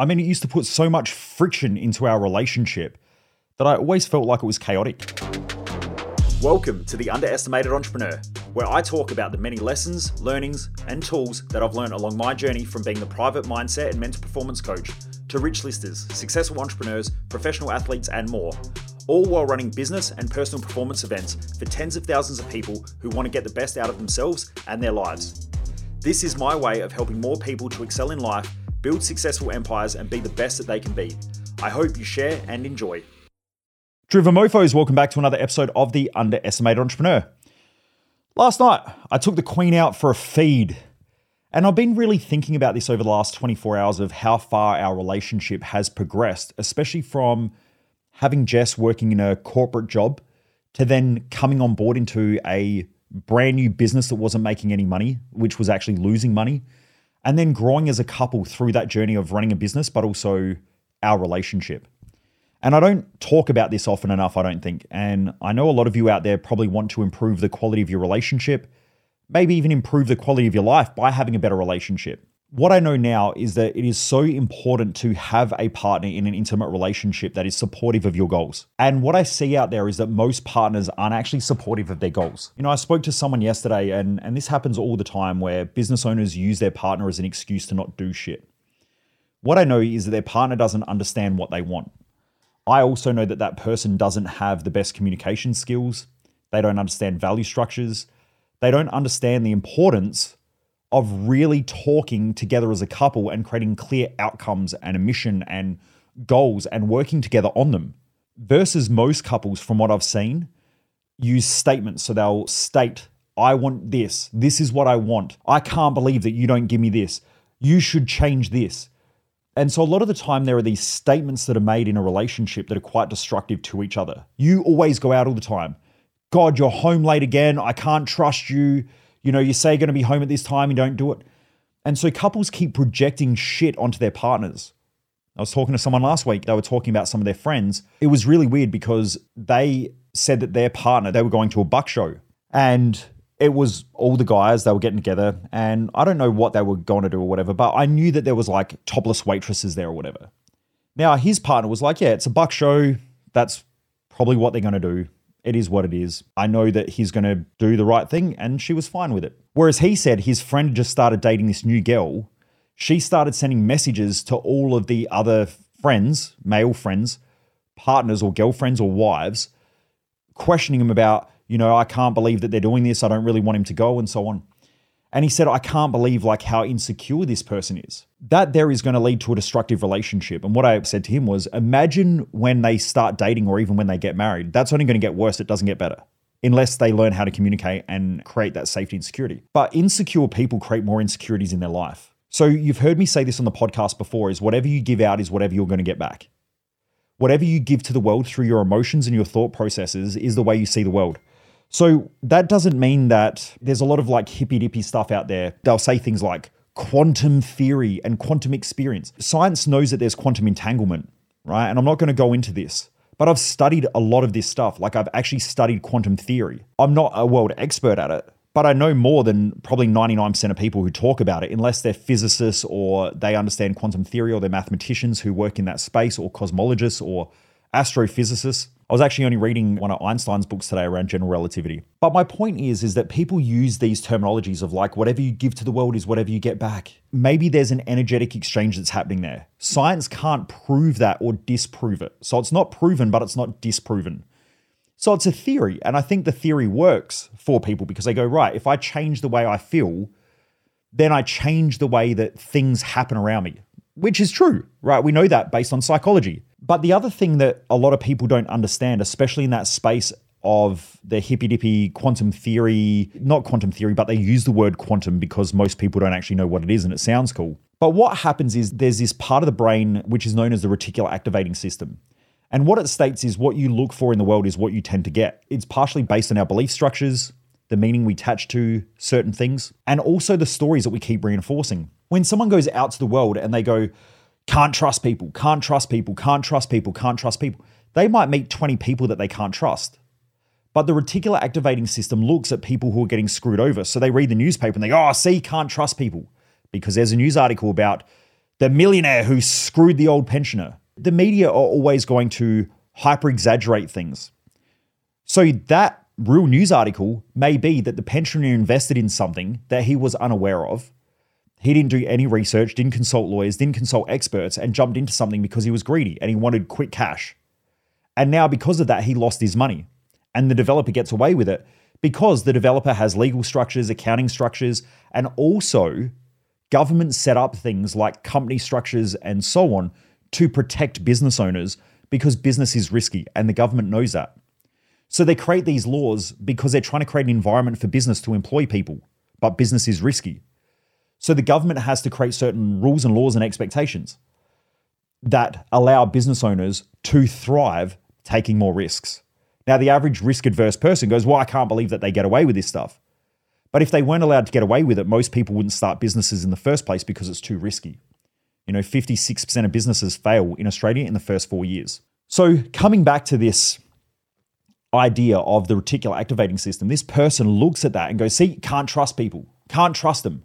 I mean, it used to put so much friction into our relationship that I always felt like it was chaotic. Welcome to The Underestimated Entrepreneur, where I talk about the many lessons, learnings, and tools that I've learned along my journey from being the private mindset and mental performance coach to rich listers, successful entrepreneurs, professional athletes, and more, all while running business and personal performance events for tens of thousands of people who want to get the best out of themselves and their lives. This is my way of helping more people to excel in life, build successful empires, and be the best that they can be. I hope you share and enjoy. Driven Mofos, welcome back to another episode of The Underestimated Entrepreneur. Last night, I took the Queen out for a feed, and I've been really thinking about this over the last 24 hours of how far our relationship has progressed, especially from having Jess working in a corporate job to then coming on board into a brand new business that wasn't making any money, which was actually losing money, and then growing as a couple through that journey of running a business, but also our relationship. And I don't talk about this often enough, I don't think. And I know a lot of you out there probably want to improve the quality of your relationship, maybe even improve the quality of your life by having a better relationship. What I know now is that it is so important to have a partner in an intimate relationship that is supportive of your goals. And what I see out there is that most partners aren't actually supportive of their goals. You know, I spoke to someone yesterday, and, and this happens all the time where business owners use their partner as an excuse to not do shit. What I know is that their partner doesn't understand what they want. I also know that that person doesn't have the best communication skills. They don't understand value structures. They don't understand the importance of really talking together as a couple and creating clear outcomes and a mission and goals and working together on them. Versus most couples, from what I've seen, use statements. So they'll state, I want this. This is what I want. I can't believe that you don't give me this. You should change this. And so, a lot of the time, there are these statements that are made in a relationship that are quite destructive to each other. You always go out all the time. God, you're home late again. I can't trust you. You know, you say you're going to be home at this time, you don't do it. And so, couples keep projecting shit onto their partners. I was talking to someone last week, they were talking about some of their friends. It was really weird because they said that their partner, they were going to a buck show. And it was all the guys they were getting together and i don't know what they were going to do or whatever but i knew that there was like topless waitresses there or whatever now his partner was like yeah it's a buck show that's probably what they're going to do it is what it is i know that he's going to do the right thing and she was fine with it whereas he said his friend just started dating this new girl she started sending messages to all of the other friends male friends partners or girlfriends or wives questioning him about you know, I can't believe that they're doing this. I don't really want him to go and so on. And he said, I can't believe like how insecure this person is. That there is going to lead to a destructive relationship. And what I said to him was, imagine when they start dating or even when they get married. That's only going to get worse. It doesn't get better unless they learn how to communicate and create that safety and security. But insecure people create more insecurities in their life. So you've heard me say this on the podcast before is whatever you give out is whatever you're going to get back. Whatever you give to the world through your emotions and your thought processes is the way you see the world. So that doesn't mean that there's a lot of like hippy dippy stuff out there. They'll say things like quantum theory and quantum experience. Science knows that there's quantum entanglement, right? And I'm not going to go into this, but I've studied a lot of this stuff. Like I've actually studied quantum theory. I'm not a world expert at it, but I know more than probably 99% of people who talk about it, unless they're physicists or they understand quantum theory or they're mathematicians who work in that space or cosmologists or astrophysicists. I was actually only reading one of Einstein's books today around general relativity. But my point is is that people use these terminologies of like whatever you give to the world is whatever you get back. Maybe there's an energetic exchange that's happening there. Science can't prove that or disprove it. So it's not proven but it's not disproven. So it's a theory and I think the theory works for people because they go right, if I change the way I feel, then I change the way that things happen around me, which is true, right? We know that based on psychology. But the other thing that a lot of people don't understand, especially in that space of the hippy dippy quantum theory, not quantum theory, but they use the word quantum because most people don't actually know what it is and it sounds cool. But what happens is there's this part of the brain which is known as the reticular activating system. And what it states is what you look for in the world is what you tend to get. It's partially based on our belief structures, the meaning we attach to certain things, and also the stories that we keep reinforcing. When someone goes out to the world and they go, can't trust people, can't trust people, can't trust people, can't trust people. They might meet 20 people that they can't trust. But the reticular activating system looks at people who are getting screwed over. So they read the newspaper and they go, oh, see, can't trust people. Because there's a news article about the millionaire who screwed the old pensioner. The media are always going to hyper exaggerate things. So that real news article may be that the pensioner invested in something that he was unaware of. He didn't do any research, didn't consult lawyers, didn't consult experts, and jumped into something because he was greedy and he wanted quick cash. And now, because of that, he lost his money. And the developer gets away with it because the developer has legal structures, accounting structures, and also government set up things like company structures and so on to protect business owners because business is risky and the government knows that. So they create these laws because they're trying to create an environment for business to employ people, but business is risky. So the government has to create certain rules and laws and expectations that allow business owners to thrive taking more risks. Now, the average risk adverse person goes, Well, I can't believe that they get away with this stuff. But if they weren't allowed to get away with it, most people wouldn't start businesses in the first place because it's too risky. You know, 56% of businesses fail in Australia in the first four years. So, coming back to this idea of the reticular activating system, this person looks at that and goes, See, can't trust people, can't trust them.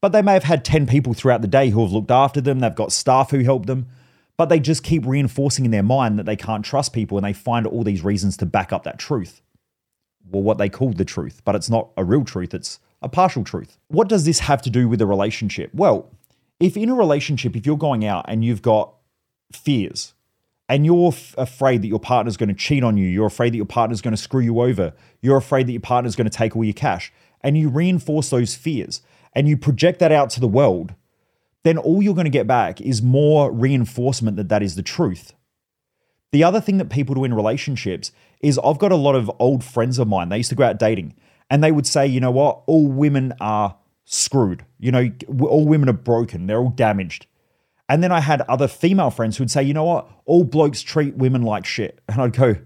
But they may have had 10 people throughout the day who have looked after them, they've got staff who help them, but they just keep reinforcing in their mind that they can't trust people and they find all these reasons to back up that truth. Well, what they call the truth, but it's not a real truth, it's a partial truth. What does this have to do with a relationship? Well, if in a relationship, if you're going out and you've got fears and you're f- afraid that your partner's going to cheat on you, you're afraid that your partner's going to screw you over, you're afraid that your partner's going to take all your cash, and you reinforce those fears and you project that out to the world, then all you're going to get back is more reinforcement that that is the truth. The other thing that people do in relationships is I've got a lot of old friends of mine. They used to go out dating and they would say, you know what, all women are screwed. You know, all women are broken. They're all damaged. And then I had other female friends who'd say, you know what, all blokes treat women like shit. And I'd go,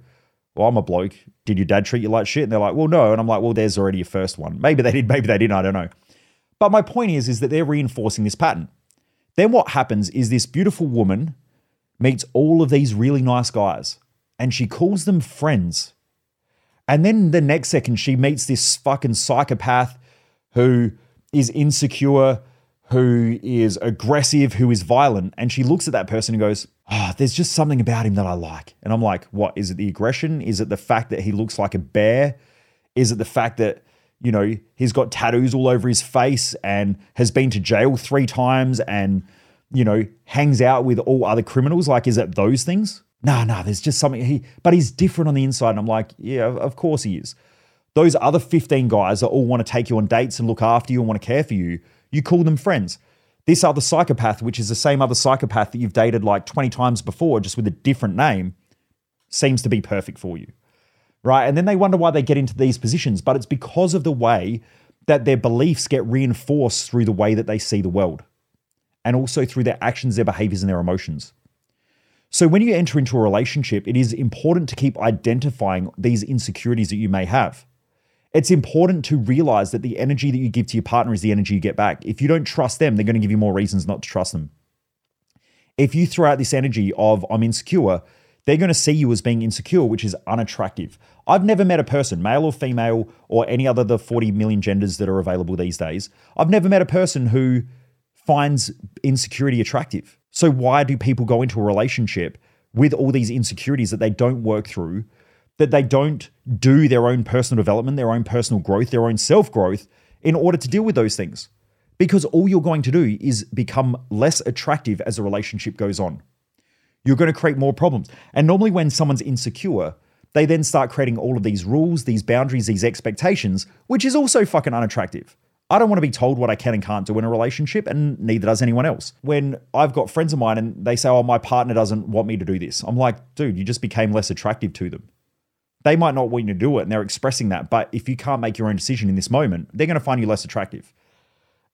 well, I'm a bloke. Did your dad treat you like shit? And they're like, well, no. And I'm like, well, there's already your first one. Maybe they did, maybe they didn't. I don't know. But my point is, is that they're reinforcing this pattern. Then what happens is this beautiful woman meets all of these really nice guys and she calls them friends. And then the next second, she meets this fucking psychopath who is insecure, who is aggressive, who is violent. And she looks at that person and goes, oh, There's just something about him that I like. And I'm like, What? Is it the aggression? Is it the fact that he looks like a bear? Is it the fact that, you know, he's got tattoos all over his face and has been to jail three times and, you know, hangs out with all other criminals? Like, is it those things? No, no, there's just something he, but he's different on the inside. And I'm like, yeah, of course he is. Those other 15 guys that all want to take you on dates and look after you and want to care for you, you call them friends. This other psychopath, which is the same other psychopath that you've dated like 20 times before, just with a different name, seems to be perfect for you. Right. And then they wonder why they get into these positions, but it's because of the way that their beliefs get reinforced through the way that they see the world and also through their actions, their behaviors, and their emotions. So, when you enter into a relationship, it is important to keep identifying these insecurities that you may have. It's important to realize that the energy that you give to your partner is the energy you get back. If you don't trust them, they're going to give you more reasons not to trust them. If you throw out this energy of, I'm insecure, they're going to see you as being insecure, which is unattractive. I've never met a person, male or female, or any other the 40 million genders that are available these days. I've never met a person who finds insecurity attractive. So, why do people go into a relationship with all these insecurities that they don't work through, that they don't do their own personal development, their own personal growth, their own self growth in order to deal with those things? Because all you're going to do is become less attractive as the relationship goes on. You're going to create more problems. And normally, when someone's insecure, they then start creating all of these rules, these boundaries, these expectations, which is also fucking unattractive. I don't want to be told what I can and can't do in a relationship, and neither does anyone else. When I've got friends of mine and they say, Oh, my partner doesn't want me to do this, I'm like, Dude, you just became less attractive to them. They might not want you to do it, and they're expressing that. But if you can't make your own decision in this moment, they're going to find you less attractive.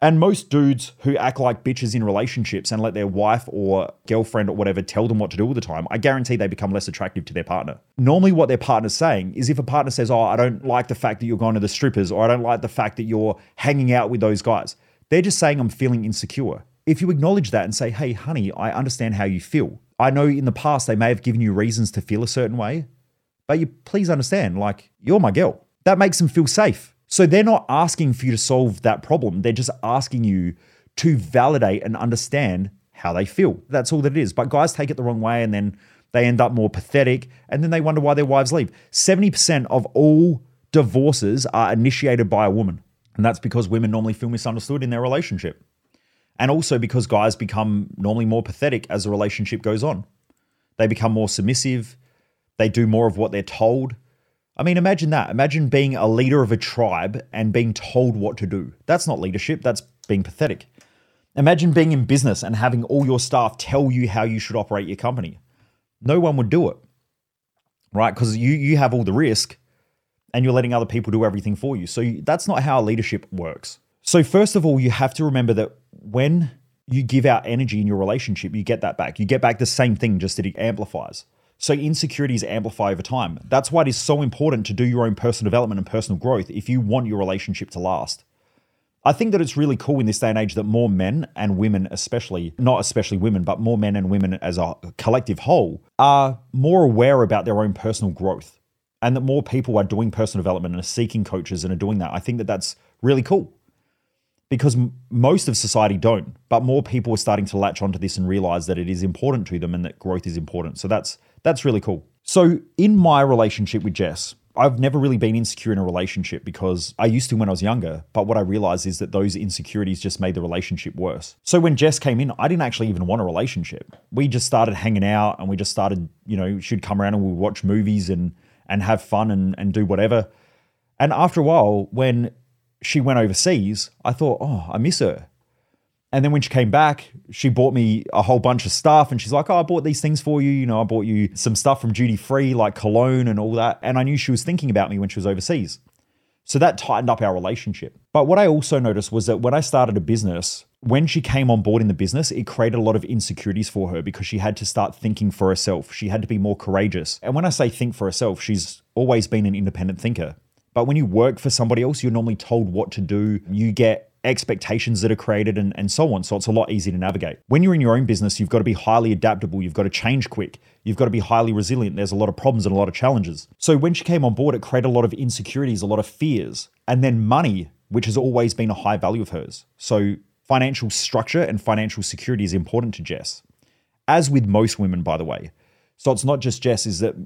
And most dudes who act like bitches in relationships and let their wife or girlfriend or whatever tell them what to do all the time, I guarantee they become less attractive to their partner. Normally, what their partner's saying is if a partner says, Oh, I don't like the fact that you're going to the strippers, or I don't like the fact that you're hanging out with those guys, they're just saying, I'm feeling insecure. If you acknowledge that and say, Hey, honey, I understand how you feel. I know in the past they may have given you reasons to feel a certain way, but you please understand, like, you're my girl. That makes them feel safe. So they're not asking for you to solve that problem. They're just asking you to validate and understand how they feel. That's all that it is. But guys take it the wrong way and then they end up more pathetic and then they wonder why their wives leave. 70% of all divorces are initiated by a woman. And that's because women normally feel misunderstood in their relationship. And also because guys become normally more pathetic as the relationship goes on. They become more submissive. They do more of what they're told. I mean, imagine that. Imagine being a leader of a tribe and being told what to do. That's not leadership, that's being pathetic. Imagine being in business and having all your staff tell you how you should operate your company. No one would do it, right? Because you, you have all the risk and you're letting other people do everything for you. So that's not how leadership works. So, first of all, you have to remember that when you give out energy in your relationship, you get that back. You get back the same thing, just that it amplifies. So insecurities amplify over time. That's why it is so important to do your own personal development and personal growth if you want your relationship to last. I think that it's really cool in this day and age that more men and women, especially, not especially women, but more men and women as a collective whole, are more aware about their own personal growth and that more people are doing personal development and are seeking coaches and are doing that. I think that that's really cool because most of society don't, but more people are starting to latch onto this and realize that it is important to them and that growth is important. So that's that's really cool. So in my relationship with Jess, I've never really been insecure in a relationship because I used to when I was younger, but what I realized is that those insecurities just made the relationship worse. So when Jess came in, I didn't actually even want a relationship. We just started hanging out and we just started, you know, she'd come around and we'd watch movies and and have fun and, and do whatever. And after a while, when she went overseas, I thought, oh, I miss her. And then when she came back, she bought me a whole bunch of stuff. And she's like, Oh, I bought these things for you. You know, I bought you some stuff from duty free, like cologne and all that. And I knew she was thinking about me when she was overseas. So that tightened up our relationship. But what I also noticed was that when I started a business, when she came on board in the business, it created a lot of insecurities for her because she had to start thinking for herself. She had to be more courageous. And when I say think for herself, she's always been an independent thinker. But when you work for somebody else, you're normally told what to do. You get expectations that are created and, and so on. So it's a lot easier to navigate. When you're in your own business, you've got to be highly adaptable. You've got to change quick. You've got to be highly resilient. There's a lot of problems and a lot of challenges. So when she came on board, it created a lot of insecurities, a lot of fears, and then money, which has always been a high value of hers. So financial structure and financial security is important to Jess, as with most women, by the way. So it's not just Jess, is that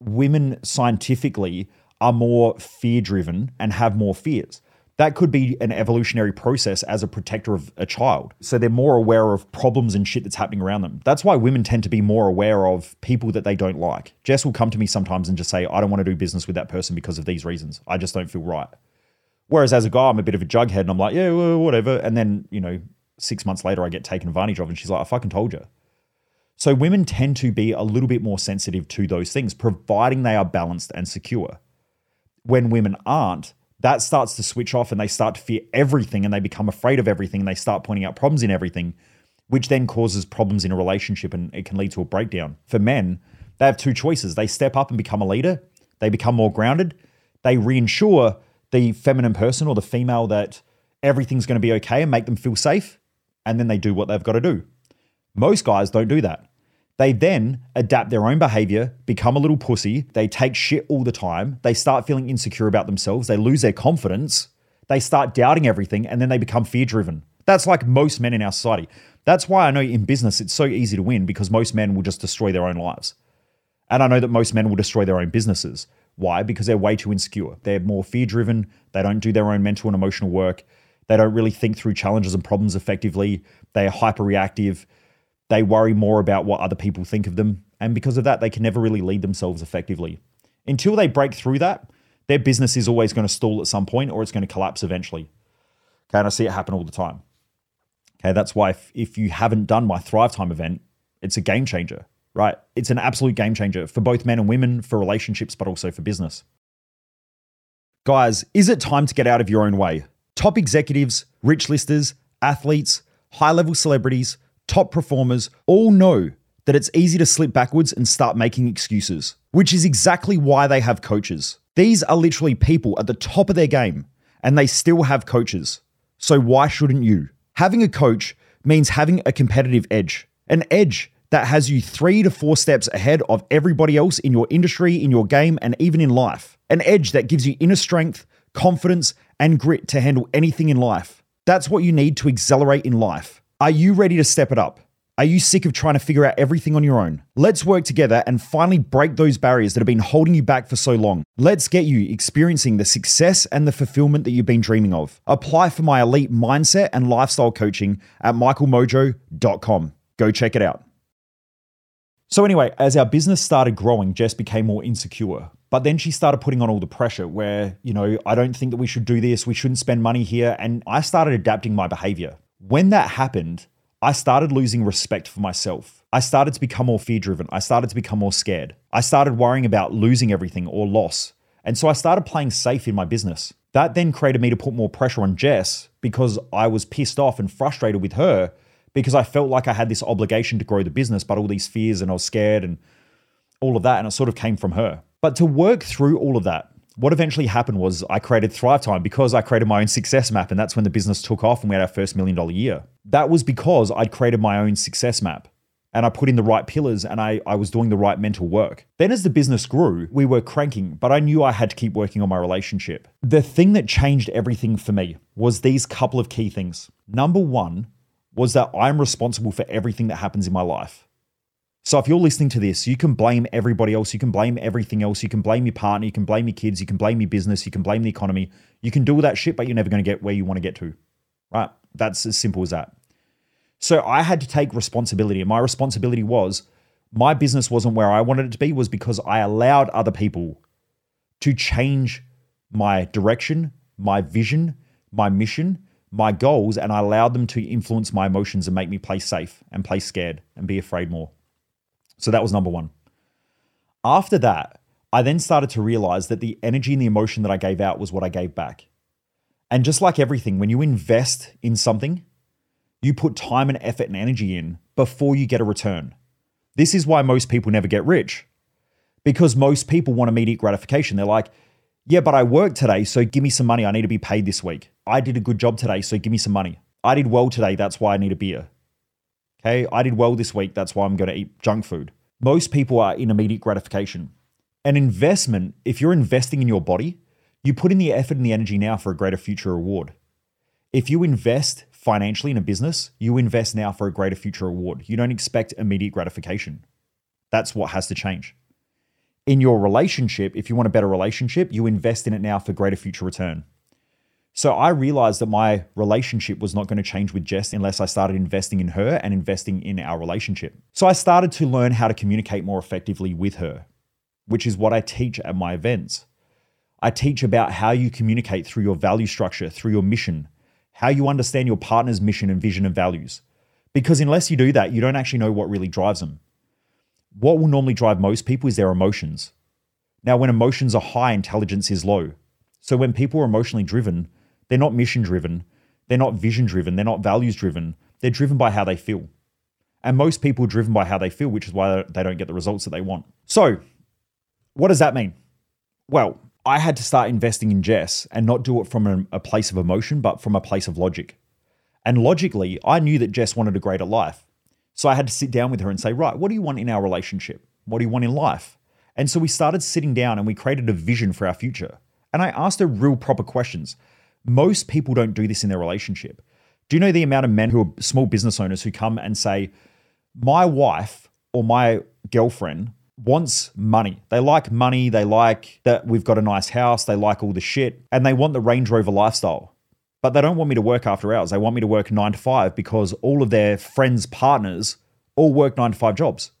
women scientifically are more fear driven and have more fears that could be an evolutionary process as a protector of a child. So they're more aware of problems and shit that's happening around them. That's why women tend to be more aware of people that they don't like. Jess will come to me sometimes and just say, I don't want to do business with that person because of these reasons. I just don't feel right. Whereas as a guy, I'm a bit of a jughead and I'm like, yeah, well, whatever. And then, you know, six months later, I get taken advantage of and she's like, I fucking told you. So women tend to be a little bit more sensitive to those things, providing they are balanced and secure. When women aren't, that starts to switch off and they start to fear everything and they become afraid of everything and they start pointing out problems in everything, which then causes problems in a relationship and it can lead to a breakdown. For men, they have two choices. They step up and become a leader, they become more grounded, they reinsure the feminine person or the female that everything's going to be okay and make them feel safe, and then they do what they've got to do. Most guys don't do that. They then adapt their own behavior, become a little pussy. They take shit all the time. They start feeling insecure about themselves. They lose their confidence. They start doubting everything and then they become fear driven. That's like most men in our society. That's why I know in business it's so easy to win because most men will just destroy their own lives. And I know that most men will destroy their own businesses. Why? Because they're way too insecure. They're more fear driven. They don't do their own mental and emotional work. They don't really think through challenges and problems effectively. They are hyper reactive. They worry more about what other people think of them. And because of that, they can never really lead themselves effectively. Until they break through that, their business is always going to stall at some point or it's going to collapse eventually. Okay, and I see it happen all the time. Okay, that's why if, if you haven't done my Thrive Time event, it's a game changer, right? It's an absolute game changer for both men and women, for relationships, but also for business. Guys, is it time to get out of your own way? Top executives, rich listers, athletes, high level celebrities, top performers all know that it's easy to slip backwards and start making excuses, which is exactly why they have coaches. These are literally people at the top of their game and they still have coaches. So why shouldn't you? Having a coach means having a competitive edge, an edge that has you three to four steps ahead of everybody else in your industry, in your game, and even in life. An edge that gives you inner strength, confidence, and grit to handle anything in life. That's what you need to accelerate in life Are you ready to step it up? Are you sick of trying to figure out everything on your own? Let's work together and finally break those barriers that have been holding you back for so long. Let's get you experiencing the success and the fulfillment that you've been dreaming of. Apply for my elite mindset and lifestyle coaching at michaelmojo.com. Go check it out. So, anyway, as our business started growing, Jess became more insecure. But then she started putting on all the pressure where, you know, I don't think that we should do this, we shouldn't spend money here. And I started adapting my behavior. When that happened, I started losing respect for myself. I started to become more fear driven. I started to become more scared. I started worrying about losing everything or loss. And so I started playing safe in my business. That then created me to put more pressure on Jess because I was pissed off and frustrated with her because I felt like I had this obligation to grow the business, but all these fears and I was scared and all of that. And it sort of came from her. But to work through all of that, what eventually happened was I created Thrive Time because I created my own success map, and that's when the business took off and we had our first million dollar year. That was because I'd created my own success map and I put in the right pillars and I, I was doing the right mental work. Then, as the business grew, we were cranking, but I knew I had to keep working on my relationship. The thing that changed everything for me was these couple of key things. Number one was that I'm responsible for everything that happens in my life. So if you're listening to this, you can blame everybody else. You can blame everything else. You can blame your partner. You can blame your kids. You can blame your business. You can blame the economy. You can do all that shit, but you're never going to get where you want to get to. Right? That's as simple as that. So I had to take responsibility. And my responsibility was my business wasn't where I wanted it to be, was because I allowed other people to change my direction, my vision, my mission, my goals, and I allowed them to influence my emotions and make me play safe and play scared and be afraid more. So that was number one. After that, I then started to realize that the energy and the emotion that I gave out was what I gave back. And just like everything, when you invest in something, you put time and effort and energy in before you get a return. This is why most people never get rich because most people want immediate gratification. They're like, yeah, but I worked today, so give me some money. I need to be paid this week. I did a good job today, so give me some money. I did well today, that's why I need a beer. Okay, I did well this week. That's why I'm going to eat junk food. Most people are in immediate gratification. An investment, if you're investing in your body, you put in the effort and the energy now for a greater future reward. If you invest financially in a business, you invest now for a greater future reward. You don't expect immediate gratification. That's what has to change. In your relationship, if you want a better relationship, you invest in it now for greater future return. So I realized that my relationship was not going to change with Jess unless I started investing in her and investing in our relationship. So I started to learn how to communicate more effectively with her, which is what I teach at my events. I teach about how you communicate through your value structure, through your mission, how you understand your partner's mission and vision and values. Because unless you do that, you don't actually know what really drives them. What will normally drive most people is their emotions. Now, when emotions are high, intelligence is low. So when people are emotionally driven, they're not mission driven. They're not vision driven. They're not values driven. They're driven by how they feel. And most people are driven by how they feel, which is why they don't get the results that they want. So, what does that mean? Well, I had to start investing in Jess and not do it from a, a place of emotion, but from a place of logic. And logically, I knew that Jess wanted a greater life. So I had to sit down with her and say, right, what do you want in our relationship? What do you want in life? And so we started sitting down and we created a vision for our future. And I asked her real proper questions. Most people don't do this in their relationship. Do you know the amount of men who are small business owners who come and say, My wife or my girlfriend wants money. They like money. They like that we've got a nice house. They like all the shit and they want the Range Rover lifestyle. But they don't want me to work after hours. They want me to work nine to five because all of their friends' partners all work nine to five jobs.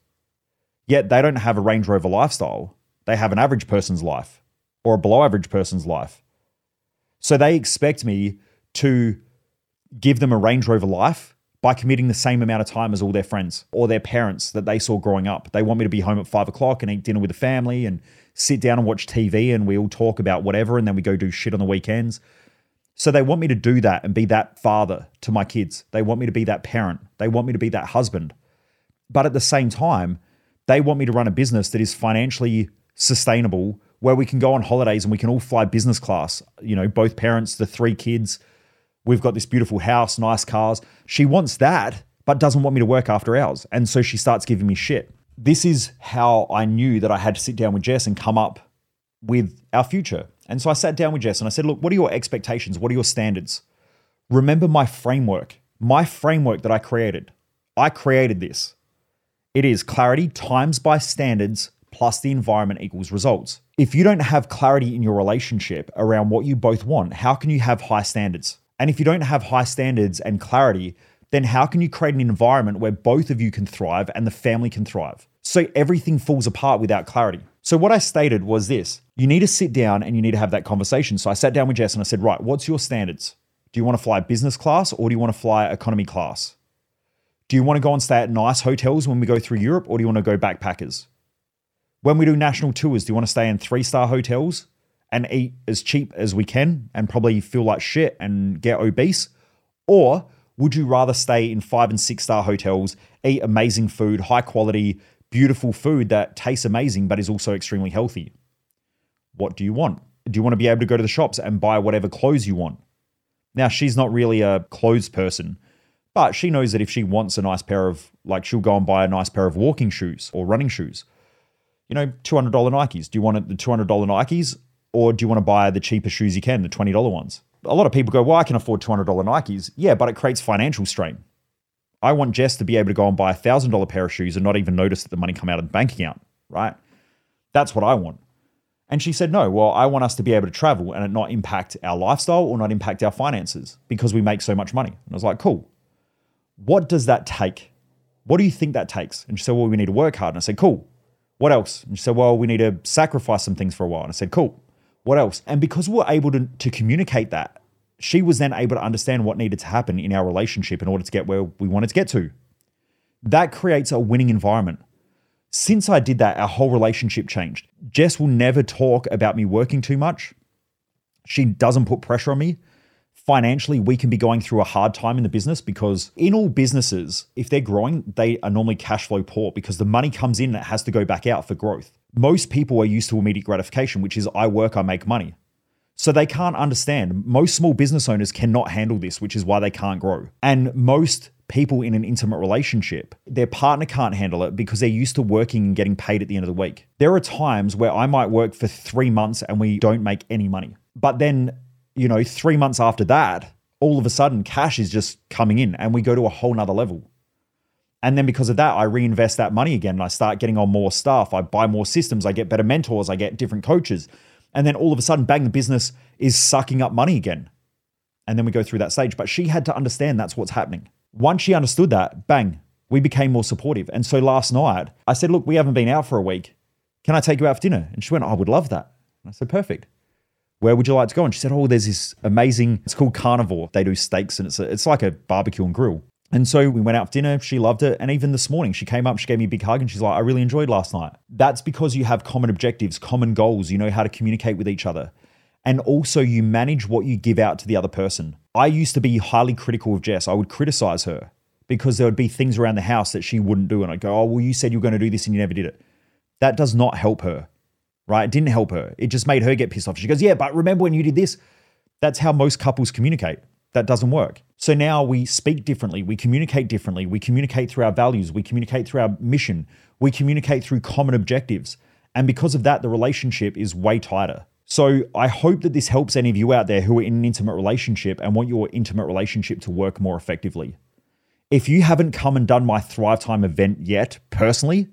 Yet they don't have a Range Rover lifestyle. They have an average person's life or a below average person's life. So they expect me to give them a Range Rover life by committing the same amount of time as all their friends or their parents that they saw growing up. They want me to be home at five o'clock and eat dinner with the family and sit down and watch TV and we all talk about whatever and then we go do shit on the weekends. So they want me to do that and be that father to my kids. They want me to be that parent. They want me to be that husband. But at the same time, they want me to run a business that is financially sustainable where we can go on holidays and we can all fly business class. You know, both parents, the three kids. We've got this beautiful house, nice cars. She wants that, but doesn't want me to work after hours. And so she starts giving me shit. This is how I knew that I had to sit down with Jess and come up with our future. And so I sat down with Jess and I said, Look, what are your expectations? What are your standards? Remember my framework. My framework that I created, I created this. It is clarity times by standards plus the environment equals results. If you don't have clarity in your relationship around what you both want, how can you have high standards? And if you don't have high standards and clarity, then how can you create an environment where both of you can thrive and the family can thrive? So everything falls apart without clarity. So what I stated was this you need to sit down and you need to have that conversation. So I sat down with Jess and I said, right, what's your standards? Do you want to fly business class or do you want to fly economy class? Do you want to go and stay at nice hotels when we go through Europe or do you want to go backpackers? When we do national tours, do you want to stay in three star hotels and eat as cheap as we can and probably feel like shit and get obese? Or would you rather stay in five and six star hotels, eat amazing food, high quality, beautiful food that tastes amazing but is also extremely healthy? What do you want? Do you want to be able to go to the shops and buy whatever clothes you want? Now, she's not really a clothes person, but she knows that if she wants a nice pair of, like, she'll go and buy a nice pair of walking shoes or running shoes. You know, $200 Nikes. Do you want the $200 Nikes or do you want to buy the cheapest shoes you can, the $20 ones? A lot of people go, well, I can afford $200 Nikes. Yeah, but it creates financial strain. I want Jess to be able to go and buy a $1,000 pair of shoes and not even notice that the money come out of the bank account, right? That's what I want. And she said, no, well, I want us to be able to travel and it not impact our lifestyle or not impact our finances because we make so much money. And I was like, cool. What does that take? What do you think that takes? And she said, well, we need to work hard. And I said, cool. What else? And she said, well, we need to sacrifice some things for a while. And I said, cool. What else? And because we were able to, to communicate that, she was then able to understand what needed to happen in our relationship in order to get where we wanted to get to. That creates a winning environment. Since I did that, our whole relationship changed. Jess will never talk about me working too much. She doesn't put pressure on me. Financially, we can be going through a hard time in the business because in all businesses, if they're growing, they are normally cash flow poor because the money comes in and it has to go back out for growth most people are used to immediate gratification, which is I work, I make money. So they can't understand. Most small business owners cannot handle this, which is why they can't grow. And most people in an intimate relationship, their partner can't handle it because they're used to working and getting paid at the end of the week. There are times where I might work for three months and we don't make any money. But then, you know, three months after that, all of a sudden cash is just coming in and we go to a whole nother level. And then because of that, I reinvest that money again and I start getting on more staff. I buy more systems, I get better mentors, I get different coaches. And then all of a sudden, bang, the business is sucking up money again. And then we go through that stage. But she had to understand that's what's happening. Once she understood that, bang, we became more supportive. And so last night, I said, Look, we haven't been out for a week. Can I take you out for dinner? And she went, I would love that. And I said, Perfect. Where would you like to go? And she said, Oh, there's this amazing, it's called Carnivore. They do steaks and it's, a, it's like a barbecue and grill. And so we went out for dinner. She loved it. And even this morning, she came up, she gave me a big hug, and she's like, I really enjoyed last night. That's because you have common objectives, common goals. You know how to communicate with each other. And also, you manage what you give out to the other person. I used to be highly critical of Jess. I would criticize her because there would be things around the house that she wouldn't do. And I'd go, Oh, well, you said you were going to do this and you never did it. That does not help her, right? It didn't help her. It just made her get pissed off. She goes, Yeah, but remember when you did this? That's how most couples communicate. That doesn't work. So now we speak differently, we communicate differently, we communicate through our values, we communicate through our mission, we communicate through common objectives. And because of that, the relationship is way tighter. So I hope that this helps any of you out there who are in an intimate relationship and want your intimate relationship to work more effectively. If you haven't come and done my Thrive Time event yet, personally,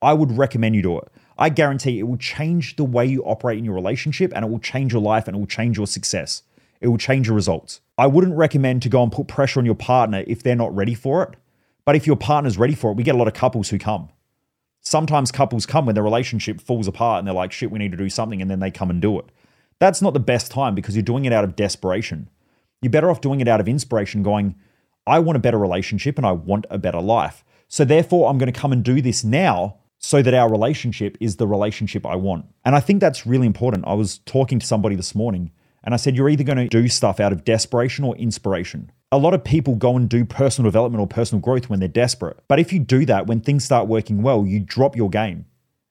I would recommend you do it. I guarantee it will change the way you operate in your relationship and it will change your life and it will change your success. It will change your results. I wouldn't recommend to go and put pressure on your partner if they're not ready for it. But if your partner's ready for it, we get a lot of couples who come. Sometimes couples come when their relationship falls apart and they're like, shit, we need to do something, and then they come and do it. That's not the best time because you're doing it out of desperation. You're better off doing it out of inspiration, going, I want a better relationship and I want a better life. So therefore, I'm going to come and do this now so that our relationship is the relationship I want. And I think that's really important. I was talking to somebody this morning and I said, you're either going to do stuff out of desperation or inspiration. A lot of people go and do personal development or personal growth when they're desperate. But if you do that, when things start working well, you drop your game.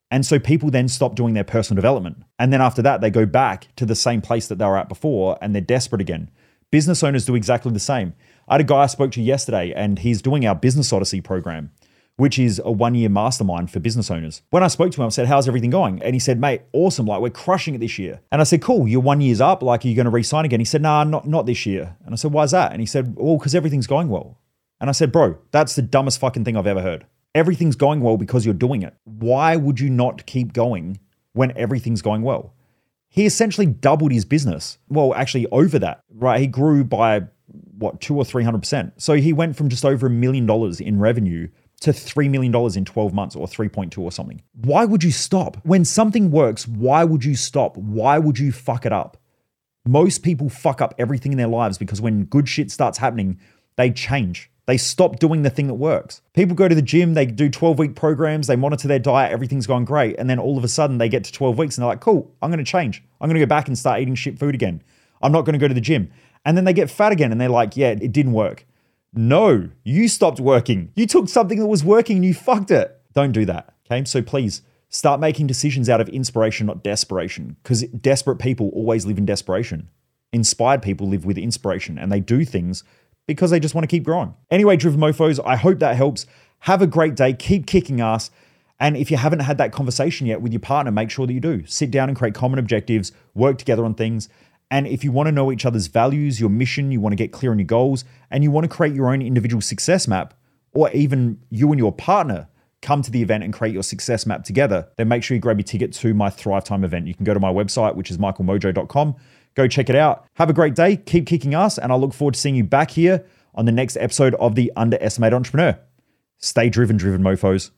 And so people then stop doing their personal development. And then after that, they go back to the same place that they were at before and they're desperate again. Business owners do exactly the same. I had a guy I spoke to yesterday and he's doing our Business Odyssey program, which is a one year mastermind for business owners. When I spoke to him, I said, How's everything going? And he said, Mate, awesome. Like, we're crushing it this year. And I said, Cool, you're one year's up. Like, are you going to re sign again? He said, Nah, not, not this year. And I said, Why's that? And he said, Well, because everything's going well. And I said, Bro, that's the dumbest fucking thing I've ever heard. Everything's going well because you're doing it. Why would you not keep going when everything's going well? He essentially doubled his business. Well, actually, over that, right? He grew by what, two or 300%. So he went from just over a million dollars in revenue to $3 million in 12 months or 3.2 or something. Why would you stop? When something works, why would you stop? Why would you fuck it up? Most people fuck up everything in their lives because when good shit starts happening, they change. They stop doing the thing that works. People go to the gym, they do 12 week programs, they monitor their diet, everything's going great. And then all of a sudden they get to 12 weeks and they're like, cool, I'm going to change. I'm going to go back and start eating shit food again. I'm not going to go to the gym. And then they get fat again and they're like, yeah, it didn't work. No, you stopped working. You took something that was working and you fucked it. Don't do that. Okay. So please start making decisions out of inspiration, not desperation, because desperate people always live in desperation. Inspired people live with inspiration and they do things because they just want to keep growing. Anyway, Driven Mofos, I hope that helps. Have a great day. Keep kicking ass. And if you haven't had that conversation yet with your partner, make sure that you do. Sit down and create common objectives, work together on things. And if you want to know each other's values, your mission, you want to get clear on your goals, and you want to create your own individual success map, or even you and your partner come to the event and create your success map together, then make sure you grab your ticket to my Thrive Time event. You can go to my website, which is michaelmojo.com Go check it out. Have a great day. Keep kicking ass. And I look forward to seeing you back here on the next episode of The Underestimated Entrepreneur. Stay driven, driven mofos.